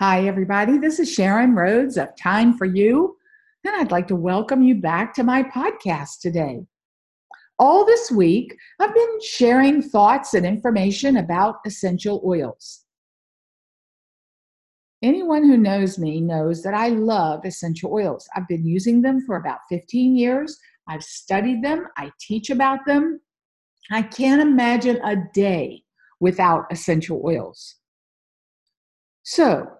Hi, everybody. This is Sharon Rhodes of Time for You, and I'd like to welcome you back to my podcast today. All this week, I've been sharing thoughts and information about essential oils. Anyone who knows me knows that I love essential oils. I've been using them for about 15 years. I've studied them, I teach about them. I can't imagine a day without essential oils. So,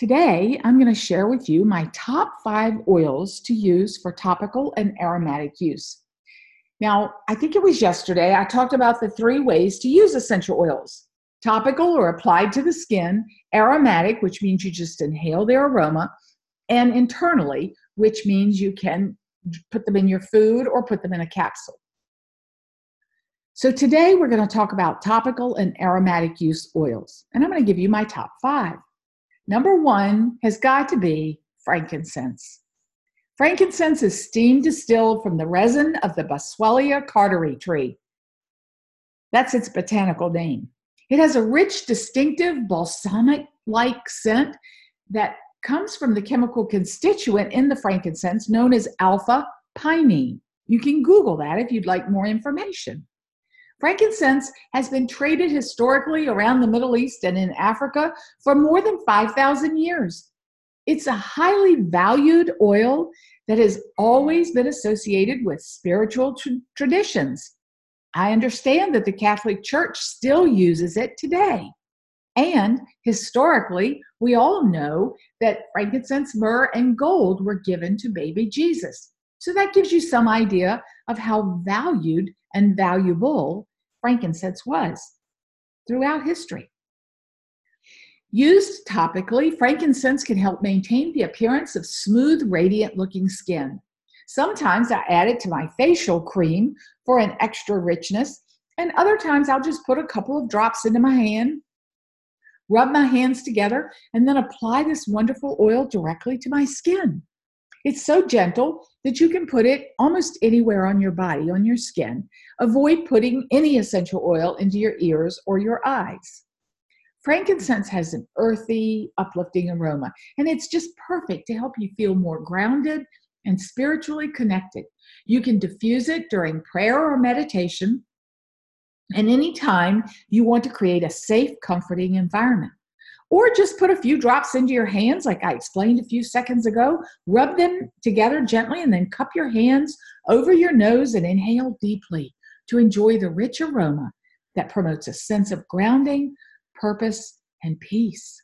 Today, I'm going to share with you my top five oils to use for topical and aromatic use. Now, I think it was yesterday I talked about the three ways to use essential oils topical or applied to the skin, aromatic, which means you just inhale their aroma, and internally, which means you can put them in your food or put them in a capsule. So, today we're going to talk about topical and aromatic use oils, and I'm going to give you my top five. Number one has got to be frankincense. Frankincense is steam distilled from the resin of the Boswellia carteri tree. That's its botanical name. It has a rich, distinctive, balsamic like scent that comes from the chemical constituent in the frankincense known as alpha pinene. You can Google that if you'd like more information. Frankincense has been traded historically around the Middle East and in Africa for more than 5,000 years. It's a highly valued oil that has always been associated with spiritual tr- traditions. I understand that the Catholic Church still uses it today. And historically, we all know that frankincense, myrrh, and gold were given to baby Jesus. So that gives you some idea of how valued and valuable frankincense was throughout history. Used topically, frankincense can help maintain the appearance of smooth, radiant looking skin. Sometimes I add it to my facial cream for an extra richness, and other times I'll just put a couple of drops into my hand, rub my hands together, and then apply this wonderful oil directly to my skin. It's so gentle that you can put it almost anywhere on your body, on your skin. Avoid putting any essential oil into your ears or your eyes. Frankincense has an earthy, uplifting aroma, and it's just perfect to help you feel more grounded and spiritually connected. You can diffuse it during prayer or meditation, and anytime you want to create a safe, comforting environment or just put a few drops into your hands, like I explained a few seconds ago. Rub them together gently and then cup your hands over your nose and inhale deeply to enjoy the rich aroma that promotes a sense of grounding, purpose, and peace.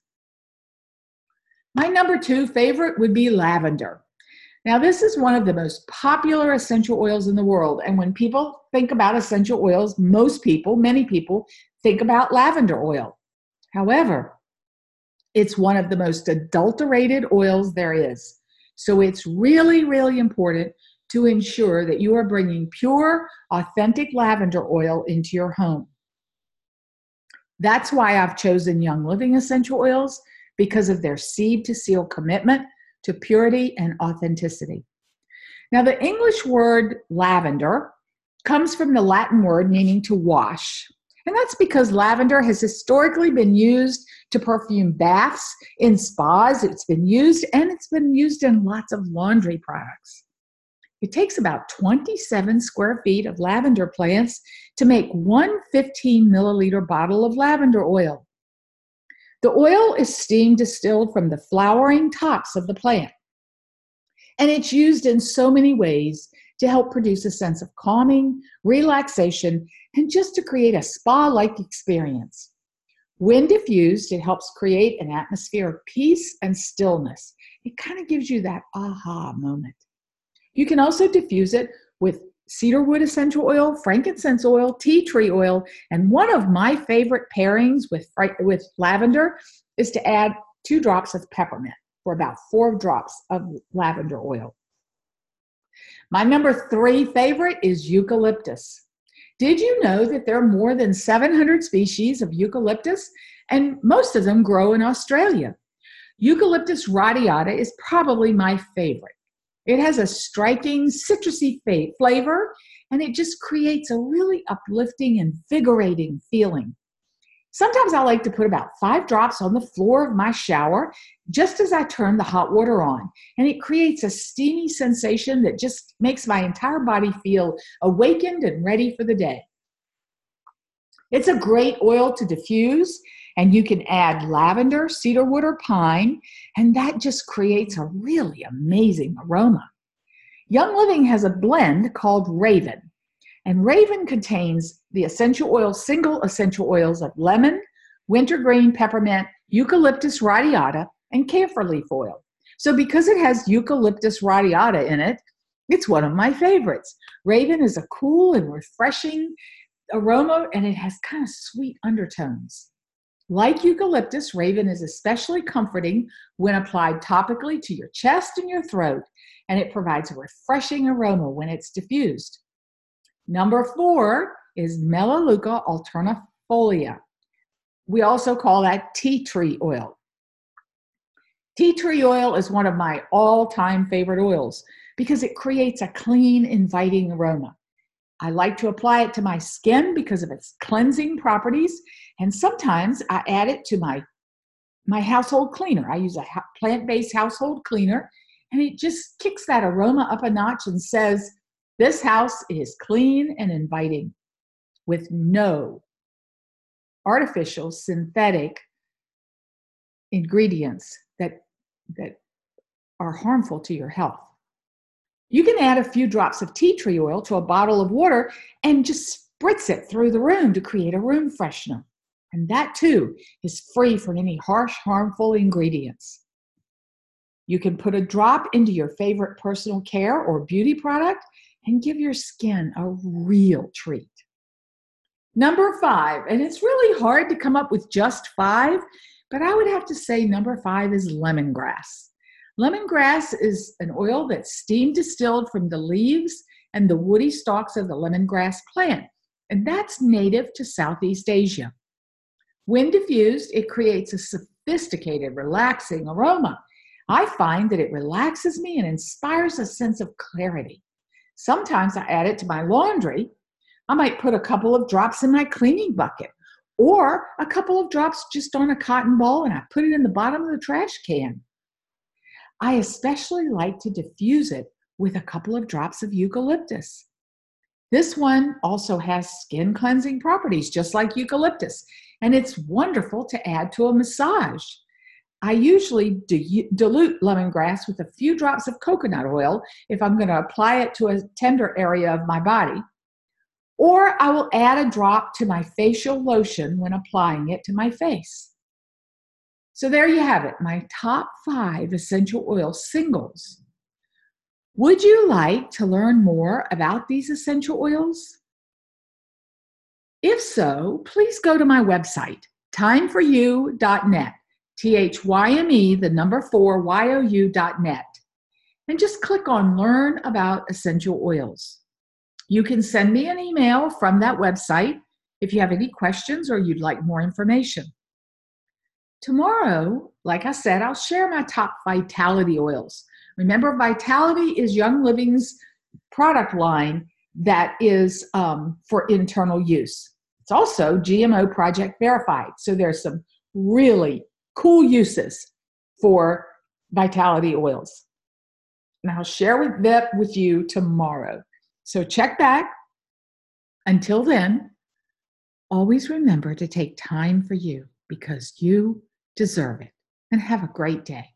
My number two favorite would be lavender. Now, this is one of the most popular essential oils in the world. And when people think about essential oils, most people, many people, think about lavender oil. However, it's one of the most adulterated oils there is. So it's really, really important to ensure that you are bringing pure, authentic lavender oil into your home. That's why I've chosen Young Living essential oils because of their seed to seal commitment to purity and authenticity. Now, the English word lavender comes from the Latin word meaning to wash. And that's because lavender has historically been used to perfume baths in spas. It's been used and it's been used in lots of laundry products. It takes about 27 square feet of lavender plants to make one 15 milliliter bottle of lavender oil. The oil is steam distilled from the flowering tops of the plant. And it's used in so many ways to help produce a sense of calming, relaxation, and just to create a spa like experience. When diffused, it helps create an atmosphere of peace and stillness. It kind of gives you that aha moment. You can also diffuse it with cedarwood essential oil, frankincense oil, tea tree oil, and one of my favorite pairings with, with lavender is to add two drops of peppermint for about four drops of lavender oil. My number three favorite is eucalyptus. Did you know that there are more than 700 species of eucalyptus and most of them grow in Australia? Eucalyptus radiata is probably my favorite. It has a striking citrusy flavor and it just creates a really uplifting, invigorating feeling. Sometimes I like to put about five drops on the floor of my shower just as I turn the hot water on. And it creates a steamy sensation that just makes my entire body feel awakened and ready for the day. It's a great oil to diffuse, and you can add lavender, cedarwood, or pine, and that just creates a really amazing aroma. Young Living has a blend called Raven, and Raven contains the essential oils, single essential oils of lemon, wintergreen peppermint, eucalyptus radiata, and camphor leaf oil. So, because it has eucalyptus radiata in it, it's one of my favorites. Raven is a cool and refreshing aroma and it has kind of sweet undertones. Like eucalyptus, Raven is especially comforting when applied topically to your chest and your throat, and it provides a refreshing aroma when it's diffused. Number four is Melaleuca alternifolia. We also call that tea tree oil. Tea tree oil is one of my all time favorite oils because it creates a clean, inviting aroma. I like to apply it to my skin because of its cleansing properties, and sometimes I add it to my my household cleaner. I use a plant-based household cleaner, and it just kicks that aroma up a notch and says, "This house is clean and inviting, with no artificial synthetic ingredients that that are harmful to your health." You can add a few drops of tea tree oil to a bottle of water and just spritz it through the room to create a room freshener. And that too is free from any harsh, harmful ingredients. You can put a drop into your favorite personal care or beauty product and give your skin a real treat. Number five, and it's really hard to come up with just five, but I would have to say number five is lemongrass. Lemongrass is an oil that's steam distilled from the leaves and the woody stalks of the lemongrass plant, and that's native to Southeast Asia. When diffused, it creates a sophisticated, relaxing aroma. I find that it relaxes me and inspires a sense of clarity. Sometimes I add it to my laundry. I might put a couple of drops in my cleaning bucket or a couple of drops just on a cotton ball and I put it in the bottom of the trash can. I especially like to diffuse it with a couple of drops of eucalyptus. This one also has skin cleansing properties, just like eucalyptus, and it's wonderful to add to a massage. I usually dilute lemongrass with a few drops of coconut oil if I'm going to apply it to a tender area of my body. Or I will add a drop to my facial lotion when applying it to my face. So there you have it, my top five essential oil singles. Would you like to learn more about these essential oils? If so, please go to my website, thyme4you.net, T H Y M E, the number four, Y O U dot net, and just click on Learn About Essential Oils. You can send me an email from that website if you have any questions or you'd like more information. Tomorrow, like I said, I'll share my top vitality oils. Remember, Vitality is Young Living's product line that is um, for internal use. It's also GMO Project verified. So there's some really cool uses for Vitality oils. And I'll share with that with you tomorrow. So check back. Until then, always remember to take time for you because you deserve it. And have a great day.